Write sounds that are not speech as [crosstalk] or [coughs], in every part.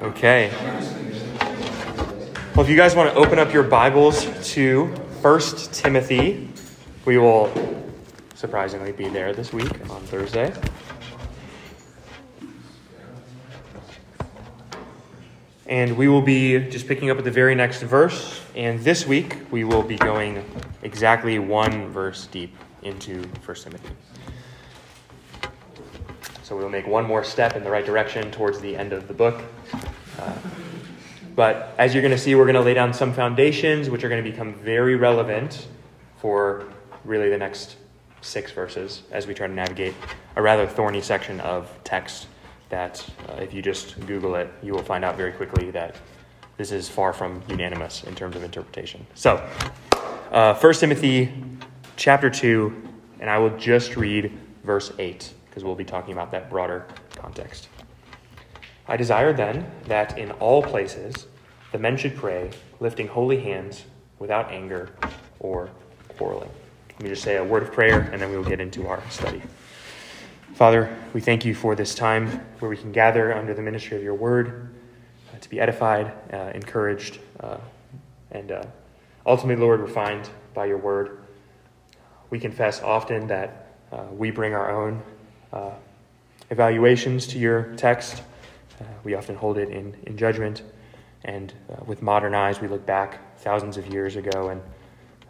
Okay. Well, if you guys want to open up your Bibles to 1 Timothy, we will surprisingly be there this week on Thursday. And we will be just picking up at the very next verse. And this week, we will be going exactly one verse deep into 1 Timothy. So we'll make one more step in the right direction towards the end of the book. Uh, but as you're going to see, we're going to lay down some foundations which are going to become very relevant for really the next six verses as we try to navigate a rather thorny section of text that, uh, if you just Google it, you will find out very quickly that this is far from unanimous in terms of interpretation. So, uh, 1 Timothy chapter 2, and I will just read verse 8 because we'll be talking about that broader context. I desire then that in all places the men should pray, lifting holy hands without anger or quarreling. Let me just say a word of prayer and then we will get into our study. Father, we thank you for this time where we can gather under the ministry of your word uh, to be edified, uh, encouraged, uh, and uh, ultimately, Lord, refined by your word. We confess often that uh, we bring our own uh, evaluations to your text. Uh, we often hold it in, in judgment. And uh, with modern eyes, we look back thousands of years ago and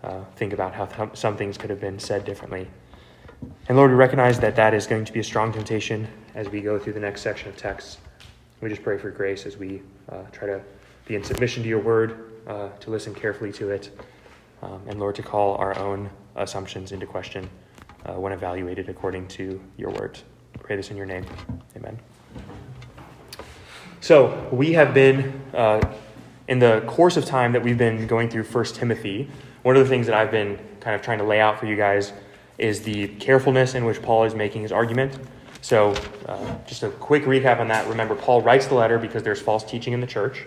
uh, think about how th- some things could have been said differently. And Lord, we recognize that that is going to be a strong temptation as we go through the next section of text. We just pray for grace as we uh, try to be in submission to your word, uh, to listen carefully to it, um, and Lord, to call our own assumptions into question uh, when evaluated according to your words. Pray this in your name. Amen. So, we have been, uh, in the course of time that we've been going through 1 Timothy, one of the things that I've been kind of trying to lay out for you guys is the carefulness in which Paul is making his argument. So, uh, just a quick recap on that. Remember, Paul writes the letter because there's false teaching in the church.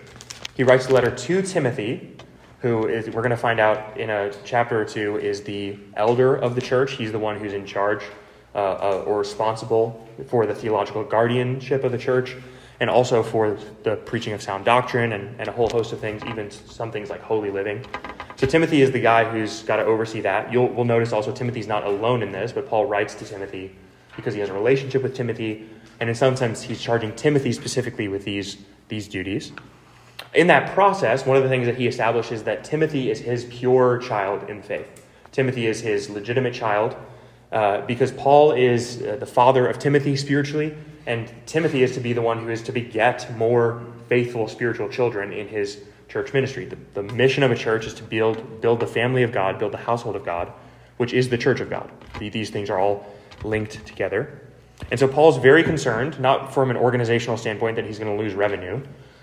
He writes the letter to Timothy, who is, we're going to find out in a chapter or two, is the elder of the church. He's the one who's in charge uh, uh, or responsible for the theological guardianship of the church and also for the preaching of sound doctrine and, and a whole host of things, even some things like holy living. So Timothy is the guy who's got to oversee that. You'll we'll notice also Timothy's not alone in this, but Paul writes to Timothy because he has a relationship with Timothy, and in some sense, he's charging Timothy specifically with these, these duties. In that process, one of the things that he establishes is that Timothy is his pure child in faith. Timothy is his legitimate child uh, because Paul is uh, the father of Timothy spiritually, and Timothy is to be the one who is to beget more faithful spiritual children in his church ministry. The, the mission of a church is to build, build the family of God, build the household of God, which is the church of God. These things are all linked together. And so Paul's very concerned, not from an organizational standpoint that he's going to lose revenue,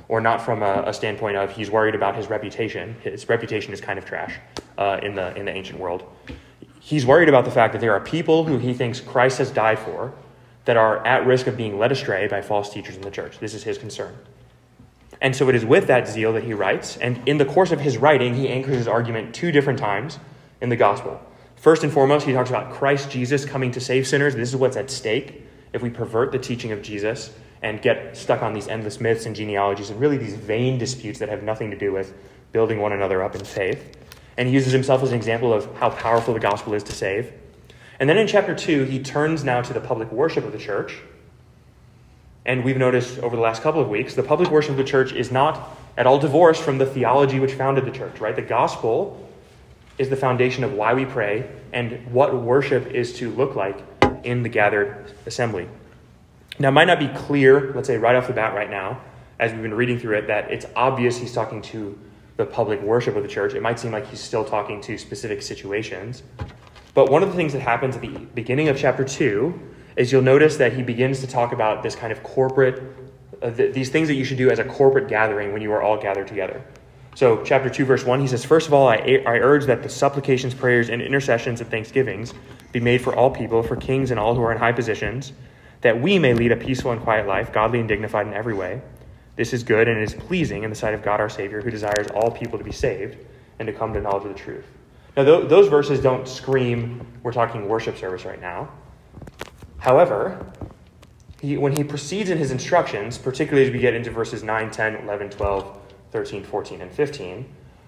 or not from a, a, standpoint of he's worried about his reputation. His reputation is kind of trash uh, in, the, in the ancient world. He's worried about the fact that there are people who he thinks Christ has died for that are at risk of being led astray by false teachers in the church. This is his concern. And so it is with that zeal that he writes. And in the course of his writing, he anchors his argument two different times in the gospel. First and foremost, he talks about Christ Jesus coming to save sinners. This is what's at stake if we pervert the teaching of Jesus and get stuck on these endless myths and genealogies and really these vain disputes that have nothing to do with building one another up in faith. And he uses himself as an example of how powerful the gospel is to save. And then in chapter 2, he turns now to the public worship of the church. And we've noticed over the last couple of weeks, the public worship of the church is not at all divorced from the theology which founded the church, right? The gospel is the foundation of why we pray and what worship is to look like in the gathered assembly. Now, it might not be clear, let's say right off the bat right now, as we've been reading through it, that it's obvious he's talking to the public worship of the church. It might seem like he's still talking to specific situations. But one of the things that happens at the beginning of chapter 2 is you'll notice that he begins to talk about this kind of corporate, uh, th- these things that you should do as a corporate gathering when you are all gathered together. So, chapter 2, verse 1, he says, First of all, I, I urge that the supplications, prayers, and intercessions and thanksgivings be made for all people, for kings and all who are in high positions that we may lead a peaceful and quiet life, godly and dignified in every way. This is good and it is pleasing in the sight of God our Savior, who desires all people to be saved and to come to knowledge of the truth. Now, th- those verses don't scream, we're talking worship service right now. However, he, when he proceeds in his instructions, particularly as we get into verses 9, 10, 11, 12, 13, 14, and 15,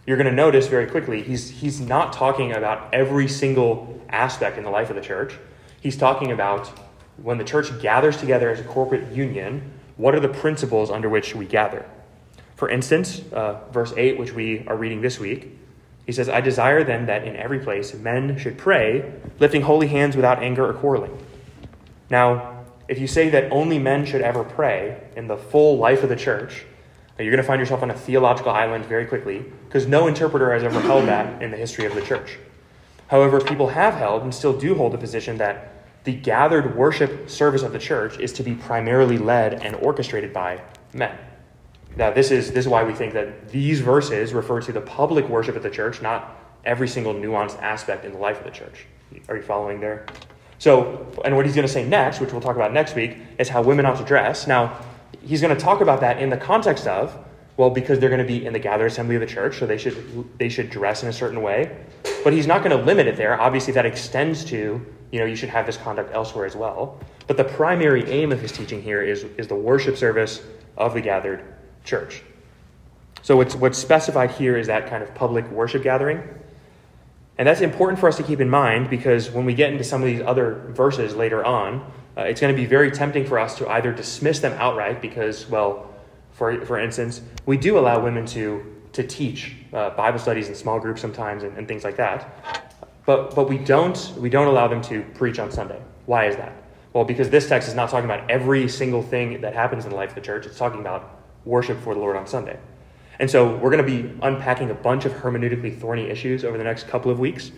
you're going to notice very quickly he's, he's not talking about every single aspect in the life of the church. He's talking about when the church gathers together as a corporate union, what are the principles under which we gather? For instance, uh, verse 8, which we are reading this week, he says, I desire then that in every place men should pray, lifting holy hands without anger or quarreling. Now, if you say that only men should ever pray in the full life of the church, you're going to find yourself on a theological island very quickly because no interpreter has ever held that in the history of the church. However, people have held and still do hold the position that the gathered worship service of the church is to be primarily led and orchestrated by men. Now, this is, this is why we think that these verses refer to the public worship of the church, not every single nuanced aspect in the life of the church. Are you following there? So, and what he's going to say next, which we'll talk about next week, is how women ought to dress. Now, he's going to talk about that in the context of, well, because they're going to be in the gathered assembly of the church, so they should, they should dress in a certain way. But he's not going to limit it there. Obviously, that extends to, you know, you should have this conduct elsewhere as well. But the primary aim of his teaching here is, is the worship service of the gathered church. So what's, what's specified here is that kind of public worship gathering. And that's important for us to keep in mind because when we get into some of these other verses later on, uh, it's going to be very tempting for us to either dismiss them outright because, well, for, for instance, we do allow women to, to teach uh, Bible studies in small groups sometimes and, and things like that. But, but we, don't, we don't allow them to preach on Sunday. Why is that? Well, because this text is not talking about every single thing that happens in the life of the church. It's talking about worship for the Lord on Sunday. And so we're going to be unpacking a bunch of hermeneutically thorny issues over the next couple of weeks.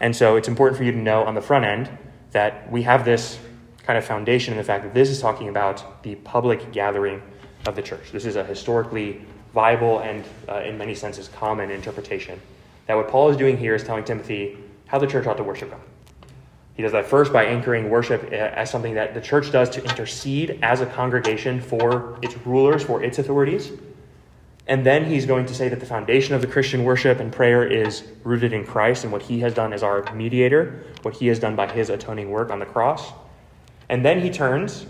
And so it's important for you to know on the front end that we have this kind of foundation in the fact that this is talking about the public gathering of the church. This is a historically viable and, uh, in many senses, common interpretation. That what Paul is doing here is telling Timothy how the church ought to worship God. He does that first by anchoring worship uh, as something that the church does to intercede as a congregation for its rulers, for its authorities. And then he's going to say that the foundation of the Christian worship and prayer is rooted in Christ and what he has done as our mediator, what he has done by his atoning work on the cross. And then he turns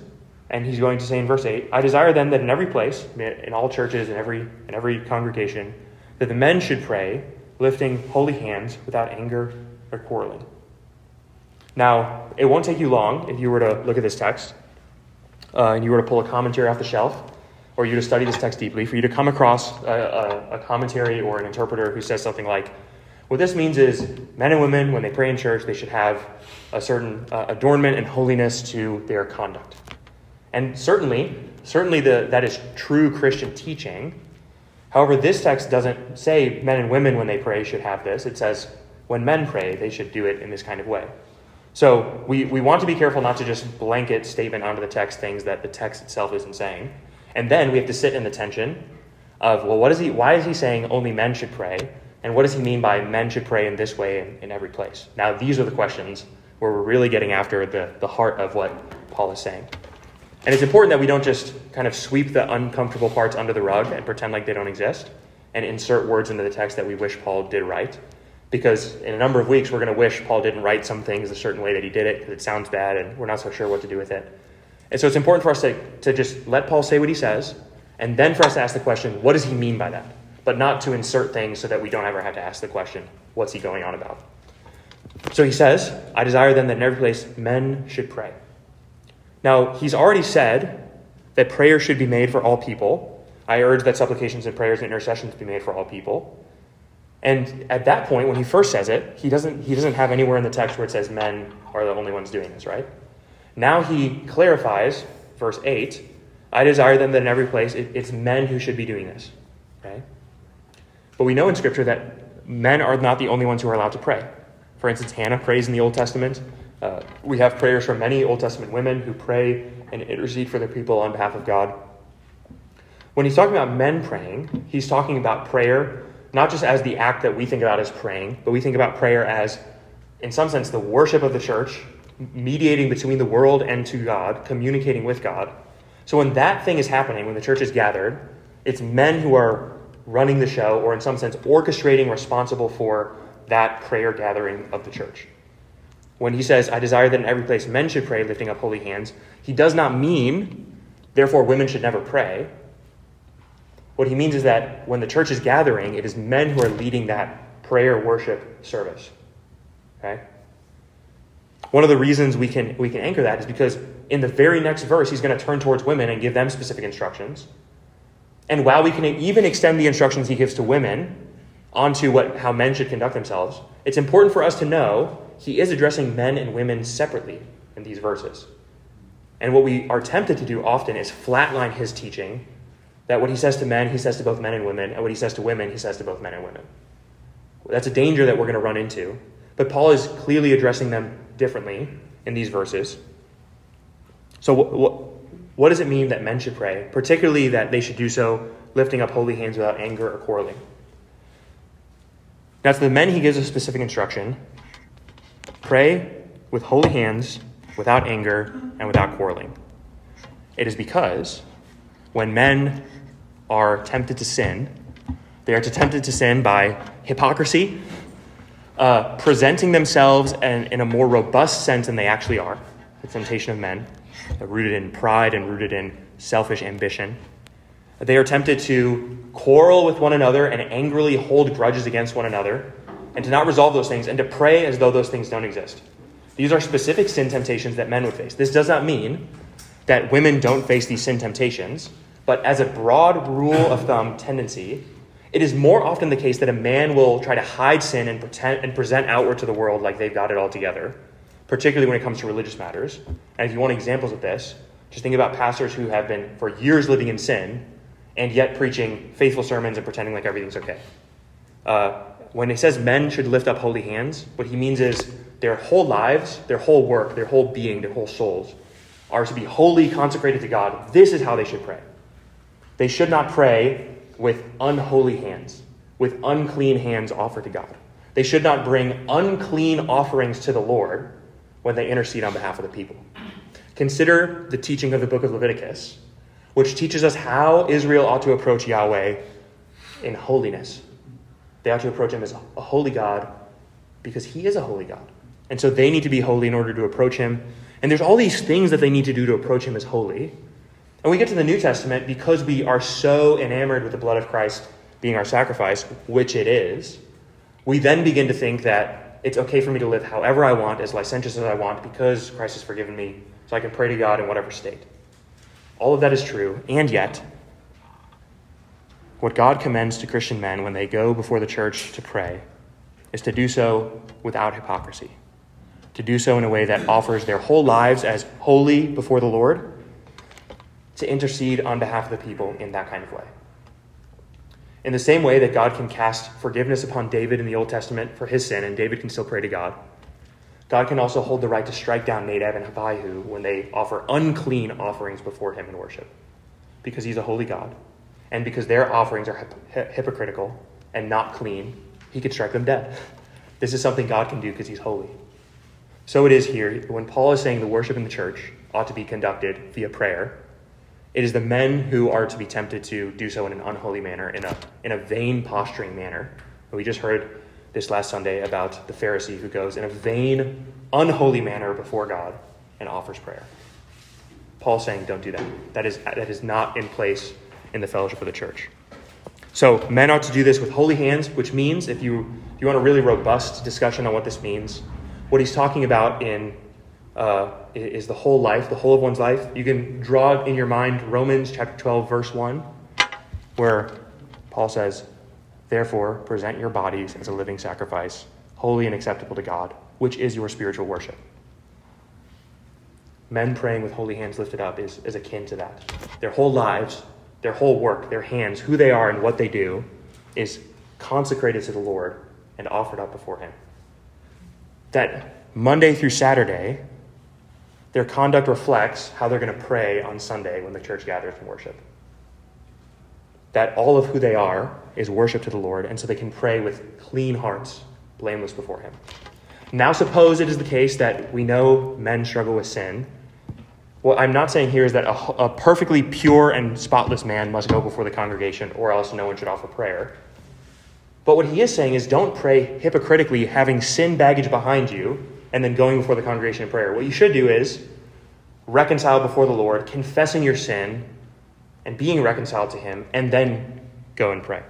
and he's going to say in verse 8, I desire then that in every place, in all churches, in every, in every congregation, that the men should pray, lifting holy hands without anger or quarreling. Now, it won't take you long if you were to look at this text uh, and you were to pull a commentary off the shelf or you to study this text deeply, for you to come across a, a, a commentary or an interpreter who says something like, what this means is men and women, when they pray in church, they should have a certain uh, adornment and holiness to their conduct. And certainly, certainly the, that is true Christian teaching. However, this text doesn't say men and women, when they pray, should have this. It says when men pray, they should do it in this kind of way. So we, we want to be careful not to just blanket statement onto the text things that the text itself isn't saying. And then we have to sit in the tension of, well, what is he, why is he saying only men should pray? And what does he mean by men should pray in this way in, in every place? Now, these are the questions where we're really getting after the, the heart of what Paul is saying. And it's important that we don't just kind of sweep the uncomfortable parts under the rug and pretend like they don't exist and insert words into the text that we wish Paul did right because in a number of weeks we're going to wish Paul didn't write some things a certain way that he did it because it sounds bad and we're not so sure what to do with it. And so it's important for us to, to just let Paul say what he says and then for us to ask the question, what does he mean by that? But not to insert things so that we don't ever have to ask the question, what's he going on about? So he says, I desire then that in every place men should pray. Now, he's already said that prayer should be made for all people. I urge that supplications and prayers and intercessions be made for all people. And at that point, when he first says it, he doesn't, he doesn't have anywhere in the text where it says men are the only ones doing this, right? Now he clarifies, verse 8, I desire them that in every place it, it's men who should be doing this. Okay? But we know in Scripture that men are not the only ones who are allowed to pray. For instance, Hannah prays in the Old Testament. Uh, we have prayers from many Old Testament women who pray and intercede for their people on behalf of God. When he's talking about men praying, he's talking about prayer not just as the act that we think about as praying, but we think about prayer as, in some sense, the worship of the church, mediating between the world and to God, communicating with God. So when that thing is happening, when the church is gathered, it's men who are running the show, or in some sense, orchestrating, responsible for that prayer gathering of the church. When he says, I desire that in every place men should pray, lifting up holy hands, he does not mean, therefore, women should never pray. What he means is that when the church is gathering, it is men who are leading that prayer worship service. Okay? One of the reasons we can, we can anchor that is because in the very next verse, he's going to turn towards women and give them specific instructions. And while we can even extend the instructions he gives to women onto what, how men should conduct themselves, it's important for us to know he is addressing men and women separately in these verses. And what we are tempted to do often is flatline his teaching that what he says to men, he says to both men and women, and what he says to women, he says to both men and women. That's a danger that we're going to run into. But Paul is clearly addressing them differently in these verses. So, what, what does it mean that men should pray, particularly that they should do so lifting up holy hands without anger or quarreling? Now, to the men, he gives a specific instruction pray with holy hands, without anger, and without quarreling. It is because when men are tempted to sin, they are tempted to sin by hypocrisy, uh, presenting themselves in, a more robust sense than they actually are, the temptation of men, rooted in pride and rooted in selfish ambition. They are tempted to quarrel with one another and angrily hold grudges against one another, and to not resolve those things, and to pray as though those things don't exist. These are specific sin temptations that men would face. This does not mean that women don't face these sin temptations, but as a broad rule of thumb tendency, it is more often the case that a man will try to hide sin and, pretend, and present outward to the world like they've got it all together, particularly when it comes to religious matters. And if you want examples of this, just think about pastors who have been for years living in sin and yet preaching faithful sermons and pretending like everything's okay. Uh, when he says men should lift up holy hands, what he means is their whole lives, their whole work, their whole being, their whole souls are to be wholly consecrated to God. This is how they should pray. They should not pray with unholy hands, with unclean hands offered to God. They should not bring unclean offerings to the Lord when they intercede on behalf of the people. Consider the teaching of the book of Leviticus, which teaches us how Israel ought to approach Yahweh in holiness. They ought to approach him as a holy God because he is a holy God. And so they need to be holy in order to approach him. And there's all these things that they need to do to approach him as holy. And we get to the New Testament because we are so enamored with the blood of Christ being our sacrifice, which it is, we then begin to think that it's okay for me to live however I want, as licentious as I want, because Christ has forgiven me, so I can pray to God in whatever state. All of that is true, and yet, what God commends to Christian men when they go before the church to pray is to do so without hypocrisy, to do so in a way that offers their whole lives as holy before the Lord to intercede on behalf of the people in that kind of way. In the same way that God can cast forgiveness upon David in the Old Testament for his sin, and David can still pray to God, God can also hold the right to strike down Nadab and Abihu when they offer unclean offerings before him in worship, because he's a holy God, and because their offerings are hypocritical and not clean, he could strike them dead. This is something God can do because he's holy. So it is here when Paul is saying the worship in the church ought to be conducted via prayer it is the men who are to be tempted to do so in an unholy manner, in a, in a vain posturing manner. We just heard this last Sunday about the Pharisee who goes in a vain, unholy manner before God and offers prayer. Paul's saying, don't do that. That is, that is not in place in the fellowship of the church. So, men ought to do this with holy hands, which means, if you, if you want a really robust discussion on what this means, what he's talking about in uh, is the whole life, the whole of one's life. You can draw in your mind Romans chapter 12, verse 1, where Paul says, Therefore, present your bodies as a living sacrifice, holy and acceptable to God, which is your spiritual worship. Men praying with holy hands lifted up is, is akin to that. Their whole lives, their whole work, their hands, who they are and what they do, is consecrated to the Lord and offered up before Him. That Monday through Saturday, their conduct reflects how they're going to pray on Sunday when the church gathers in worship. That all of who they are is worship to the Lord, and so they can pray with clean hearts, blameless before Him. Now, suppose it is the case that we know men struggle with sin. What I'm not saying here is that a, a perfectly pure and spotless man must go before the congregation, or else no one should offer prayer. But what he is saying is don't pray hypocritically, having sin baggage behind you, and then going before the congregation in prayer. What you should do is reconcile before the Lord, confessing your sin and being reconciled to Him, and then go and pray.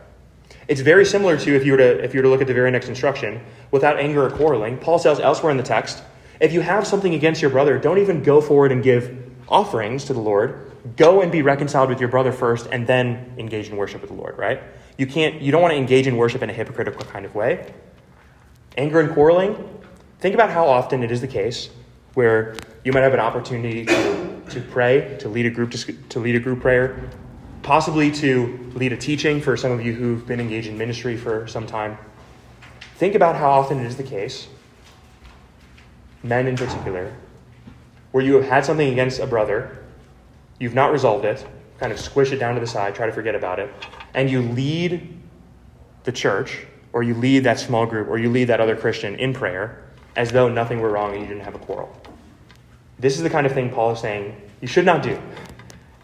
It's very similar to if you were to if you were to look at the very next instruction, without anger or quarreling. Paul says elsewhere in the text, if you have something against your brother, don't even go forward and give offerings to the Lord. Go and be reconciled with your brother first, and then engage in worship with the Lord. Right? You can't. You don't want to engage in worship in a hypocritical kind of way. Anger and quarreling. Think about how often it is the case where you might have an opportunity to, to pray, to lead a group to, to lead a group prayer, possibly to lead a teaching for some of you who've been engaged in ministry for some time. Think about how often it is the case, men in particular, where you have had something against a brother, you've not resolved it, kind of squish it down to the side, try to forget about it, and you lead the church, or you lead that small group, or you lead that other Christian in prayer as though nothing were wrong and you didn't have a quarrel. This is the kind of thing Paul is saying you should not do.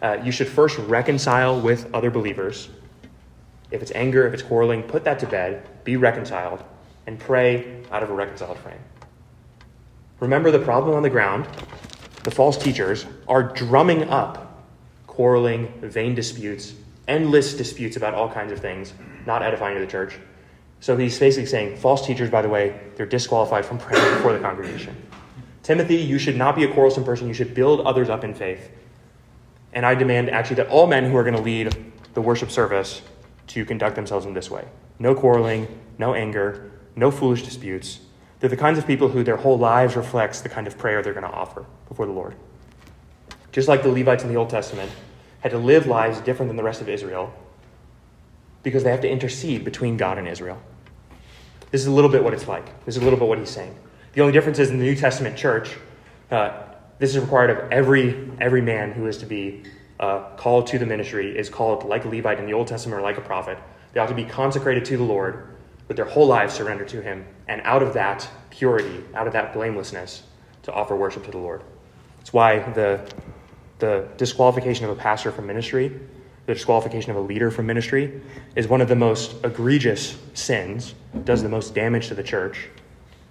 Uh, you should first reconcile with other believers. If it's anger, if it's quarreling, put that to bed, be reconciled, and pray out of a reconciled frame. Remember the problem on the ground the false teachers are drumming up quarreling, vain disputes, endless disputes about all kinds of things, not edifying to the church. So he's basically saying false teachers, by the way, they're disqualified from praying before the congregation. Timothy, you should not be a quarrelsome person. You should build others up in faith. And I demand actually that all men who are going to lead the worship service to conduct themselves in this way no quarreling, no anger, no foolish disputes. They're the kinds of people who their whole lives reflects the kind of prayer they're going to offer before the Lord. Just like the Levites in the Old Testament had to live lives different than the rest of Israel because they have to intercede between God and Israel. This is a little bit what it's like. This is a little bit what he's saying. The only difference is in the New Testament church, uh, this is required of every, every man who is to be uh, called to the ministry, is called like a Levite in the Old Testament or like a prophet. They ought to be consecrated to the Lord with their whole lives surrendered to Him, and out of that purity, out of that blamelessness, to offer worship to the Lord. That's why the, the disqualification of a pastor from ministry the disqualification of a leader from ministry is one of the most egregious sins, does the most damage to the church,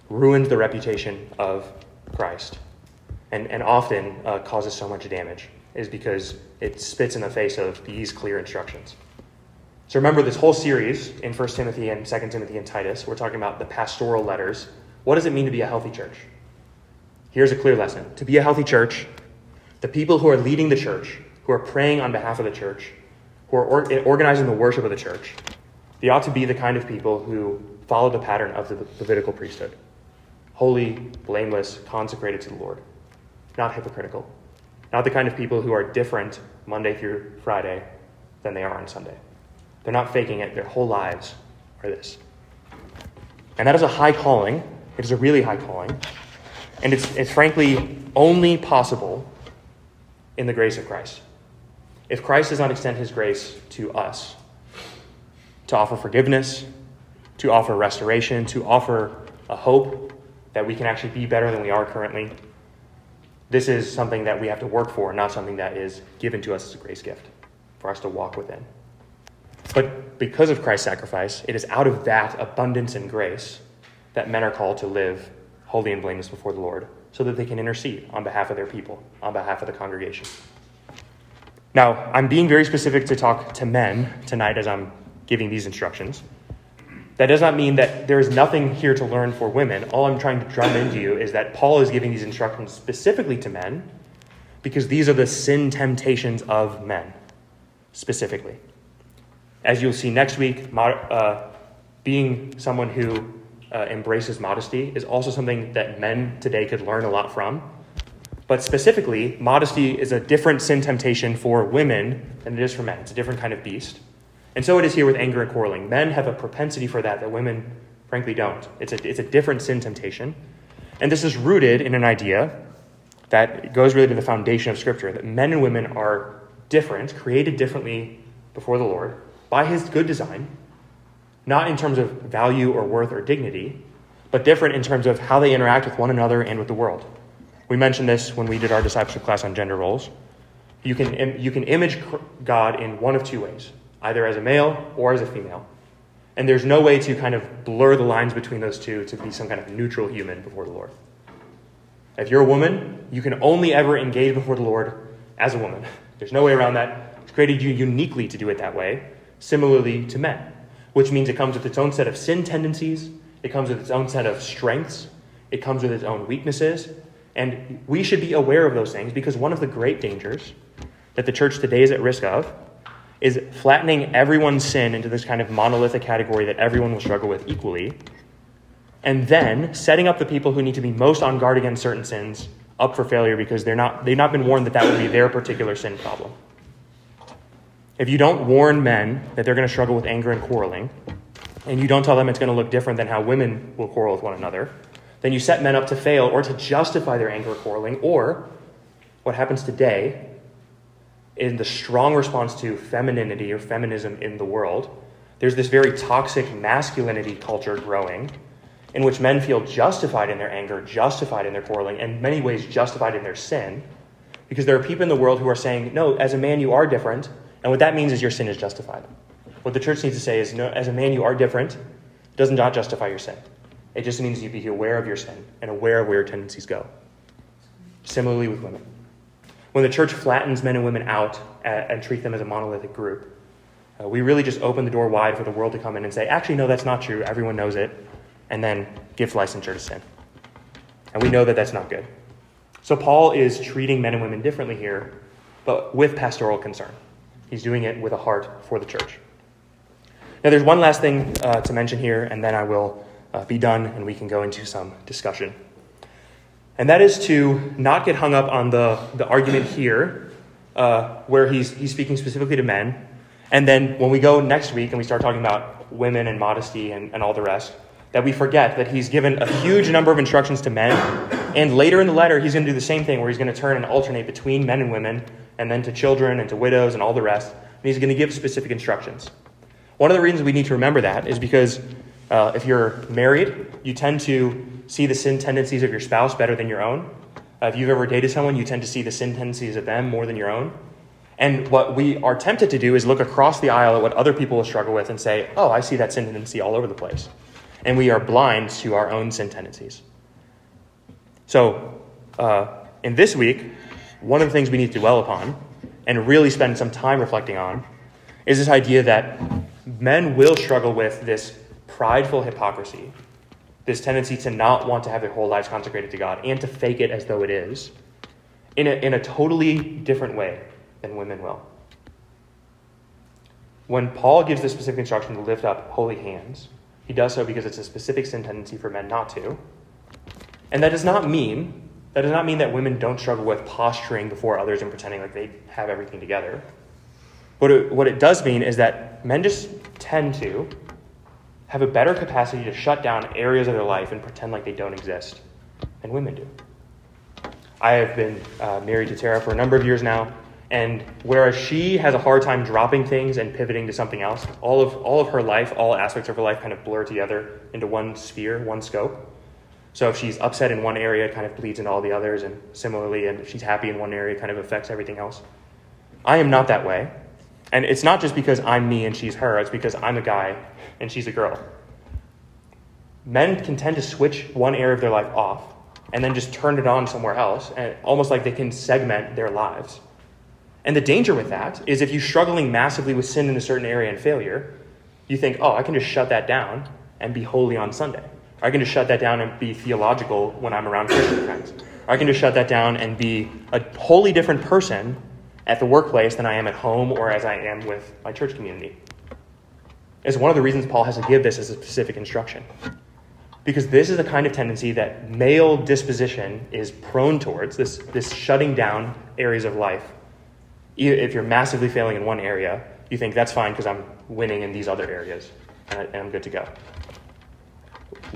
ruins the reputation of Christ, and, and often uh, causes so much damage, is because it spits in the face of these clear instructions. So remember this whole series in 1 Timothy and 2 Timothy and Titus, we're talking about the pastoral letters. What does it mean to be a healthy church? Here's a clear lesson. To be a healthy church, the people who are leading the church, who are praying on behalf of the church, who are organizing the worship of the church, they ought to be the kind of people who follow the pattern of the Levitical priesthood holy, blameless, consecrated to the Lord, not hypocritical, not the kind of people who are different Monday through Friday than they are on Sunday. They're not faking it, their whole lives are this. And that is a high calling. It is a really high calling. And it's, it's frankly only possible in the grace of Christ. If Christ does not extend his grace to us, to offer forgiveness, to offer restoration, to offer a hope that we can actually be better than we are currently, this is something that we have to work for, not something that is given to us as a grace gift for us to walk within. But because of Christ's sacrifice, it is out of that abundance and grace that men are called to live holy and blameless before the Lord so that they can intercede on behalf of their people, on behalf of the congregation. Now, I'm being very specific to talk to men tonight as I'm giving these instructions. That does not mean that there is nothing here to learn for women. All I'm trying to drum into you is that Paul is giving these instructions specifically to men because these are the sin temptations of men, specifically. As you'll see next week, uh, being someone who uh, embraces modesty is also something that men today could learn a lot from but specifically, modesty is a different sin temptation for women than it is for men. It's a different kind of beast. And so it is here with anger and quarreling. Men have a propensity for that that women, frankly, don't. It's a, it's a different sin temptation. And this is rooted in an idea that goes really to the foundation of Scripture that men and women are different, created differently before the Lord by His good design, not in terms of value or worth or dignity, but different in terms of how they interact with one another and with the world. We mentioned this when we did our discipleship class on gender roles. You can, you can image God in one of two ways either as a male or as a female. And there's no way to kind of blur the lines between those two to be some kind of neutral human before the Lord. If you're a woman, you can only ever engage before the Lord as a woman. There's no way around that. It's created you uniquely to do it that way, similarly to men, which means it comes with its own set of sin tendencies, it comes with its own set of strengths, it comes with its own weaknesses, and we should be aware of those things because one of the great dangers that the church today is at risk of is flattening everyone's sin into this kind of monolithic category that everyone will struggle with equally, and then setting up the people who need to be most on guard against certain sins up for failure because they're not, they've not been warned that that will be their particular sin problem. If you don't warn men that they're going to struggle with anger and quarreling, and you don't tell them it's going to look different than how women will quarrel with one another, then you set men up to fail or to justify their anger or quarreling, or what happens today in the strong response to femininity or feminism in the world, there's this very toxic masculinity culture growing in which men feel justified in their anger, justified in their quarreling, and many ways justified in their sin. Because there are people in the world who are saying, no, as a man, you are different. And what that means is your sin is justified. What the church needs to say is, no, as a man, you are different. It does not justify your sin. It just means you be aware of your sin and aware of where your tendencies go. Similarly with women. When the church flattens men and women out and, treat them as a monolithic group, uh, we really just open the door wide for the world to come in and say, actually, no, that's not true. Everyone knows it. And then give licensure to sin. And we know that that's not good. So Paul is treating men and women differently here, but with pastoral concern. He's doing it with a heart for the church. Now, there's one last thing uh, to mention here, and then I will uh, be done and we can go into some discussion. And that is to not get hung up on the, the argument here, uh, where he's, he's speaking specifically to men. And then when we go next week and we start talking about women and modesty and, and all the rest, that we forget that he's given a huge number of instructions to men. And later in the letter, he's going to do the same thing where he's going to turn and alternate between men and women, and then to children and to widows and all the rest. And he's going to give specific instructions. One of the reasons we need to remember that is because uh, if you're married, you tend to see the sin tendencies of your spouse better than your own. Uh, if you've ever dated someone, you tend to see the sin tendencies of them more than your own. And what we are tempted to do is look across the aisle at what other people will struggle with and say, oh, I see that sin tendency all over the place. And we are blind to our own sin tendencies. So, uh, in this week, one of the things we need to dwell upon and really spend some time reflecting on is this idea that men will struggle with this prideful hypocrisy, this tendency to not want to have their whole lives consecrated to God and to fake it as though it is, in a, in a totally different way than women will. When Paul gives the specific instruction to lift up holy hands, he does so because it's a specific sin tendency for men not to. And that does not mean that does not mean that women don't struggle with posturing before others and pretending like they have everything together. What it, what it does mean is that men just tend to have a better capacity to shut down areas of their life and pretend like they don't exist than women do. I have been uh, married to Tara for a number of years now, and whereas she has a hard time dropping things and pivoting to something else, all of, all of her life, all aspects of her life kind of blur together into one sphere, one scope. So if she's upset in one area, it kind of bleeds into all the others, and similarly, and if she's happy in one area, it kind of affects everything else. I am not that way. And it's not just because I'm me and she's her, it's because I'm a guy and she's a girl. Men can tend to switch one area of their life off and then just turn it on somewhere else, and almost like they can segment their lives. And the danger with that is if you're struggling massively with sin in a certain area and failure, you think, oh, I can just shut that down and be holy on Sunday. I can just shut that down and be theological when I'm around Christian [coughs] friends. I can just shut that down and be a wholly different person at the workplace than I am at home or as I am with my church community. Is one of the reasons Paul has to give this as a specific instruction. Because this is the kind of tendency that male disposition is prone towards, this, this shutting down areas of life. If you're massively failing in one area, you think that's fine because I'm winning in these other areas and, I, am good to go.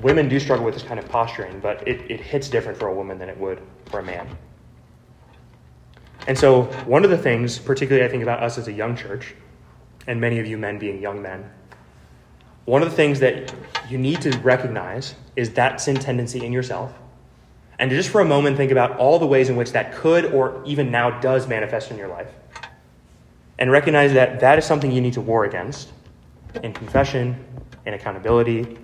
Women do struggle with this kind of posturing, but it, it hits different for a woman than it would for a man. And so, one of the things, particularly I think about us as a young church, and many of you men being young men, one of the things that you need to recognize is that sin tendency in yourself. And to just for a moment think about all the ways in which that could or even now does manifest in your life. And recognize that that is something you need to war against in confession, in accountability,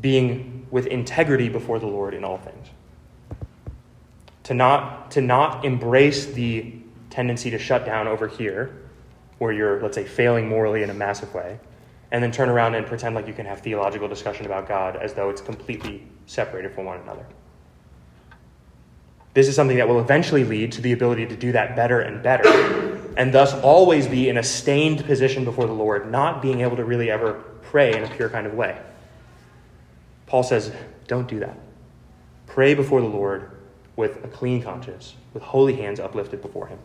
being with integrity before the Lord in all things. to not, to not embrace the tendency to shut down over here, where you're, let's say, failing morally in a massive way, and then turn around and pretend like you can have theological discussion about God as though it's completely separated from one another. This is something that will eventually lead to the ability to do that better and better, and thus always be in a stained position before the Lord, not being able to really ever pray in a pure kind of way. Paul says, don't do that. Pray before the Lord with a clean conscience, with holy hands uplifted before Him.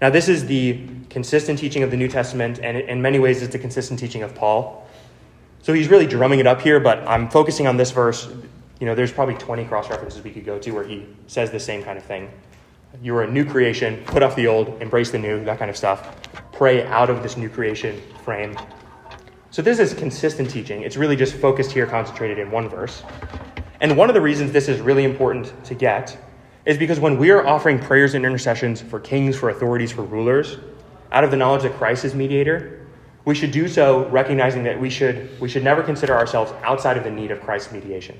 Now, this is the consistent teaching of the New Testament, and in many ways, it's the consistent teaching of Paul. So he's really drumming it up here, but I'm focusing on this verse. You know, there's probably 20 cross references we could go to where he says the same kind of thing. You are a new creation, put off the old, embrace the new, that kind of stuff. Pray out of this new creation frame. So this is consistent teaching. It's really just focused here, concentrated in one verse. And one of the reasons this is really important to get is because when we are offering prayers and intercessions for kings, for authorities, for rulers, out of the knowledge that Christ is mediator, we should do so recognizing that we should, we should never consider ourselves outside of the need of Christ's mediation.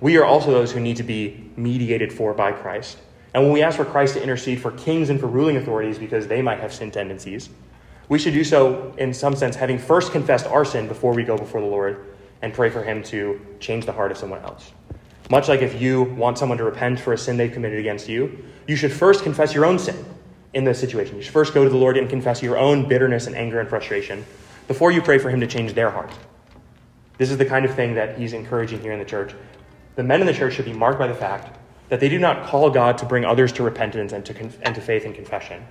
We are also those who need to be mediated for by Christ. And when we ask for Christ to intercede for kings and for ruling authorities because they might have sin tendencies, we should do so in some sense having first confessed our sin before we go before the Lord and pray for Him to change the heart of someone else. Much like if you want someone to repent for a sin they've committed against you, you should first confess your own sin in this situation. You should first go to the Lord and confess your own bitterness and anger and frustration before you pray for Him to change their heart. This is the kind of thing that He's encouraging here in the church. The men in the church should be marked by the fact that they do not call God to bring others to repentance and to, con- and to faith and confession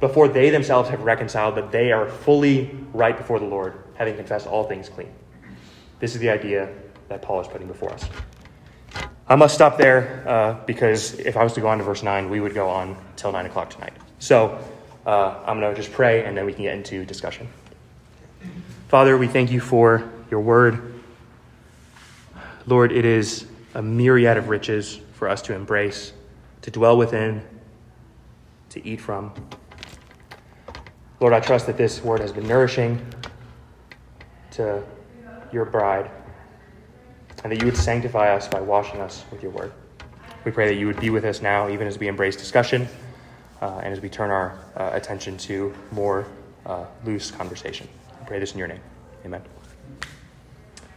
before they themselves have reconciled that they are fully right before the Lord, having confessed all things clean. This is the idea that Paul is putting before us. I must stop there uh, because if I was to go on to verse 9, we would go on till 9 o'clock tonight. So uh, I'm going to just pray and then we can get into discussion. Father, we thank you for your word. Lord, it is a myriad of riches for us to embrace, to dwell within, to eat from. Lord, I trust that this word has been nourishing to your bride and that you would sanctify us by washing us with your word. We pray that you would be with us now, even as we embrace discussion uh, and as we turn our uh, attention to more uh, loose conversation. I pray this in your name. Amen.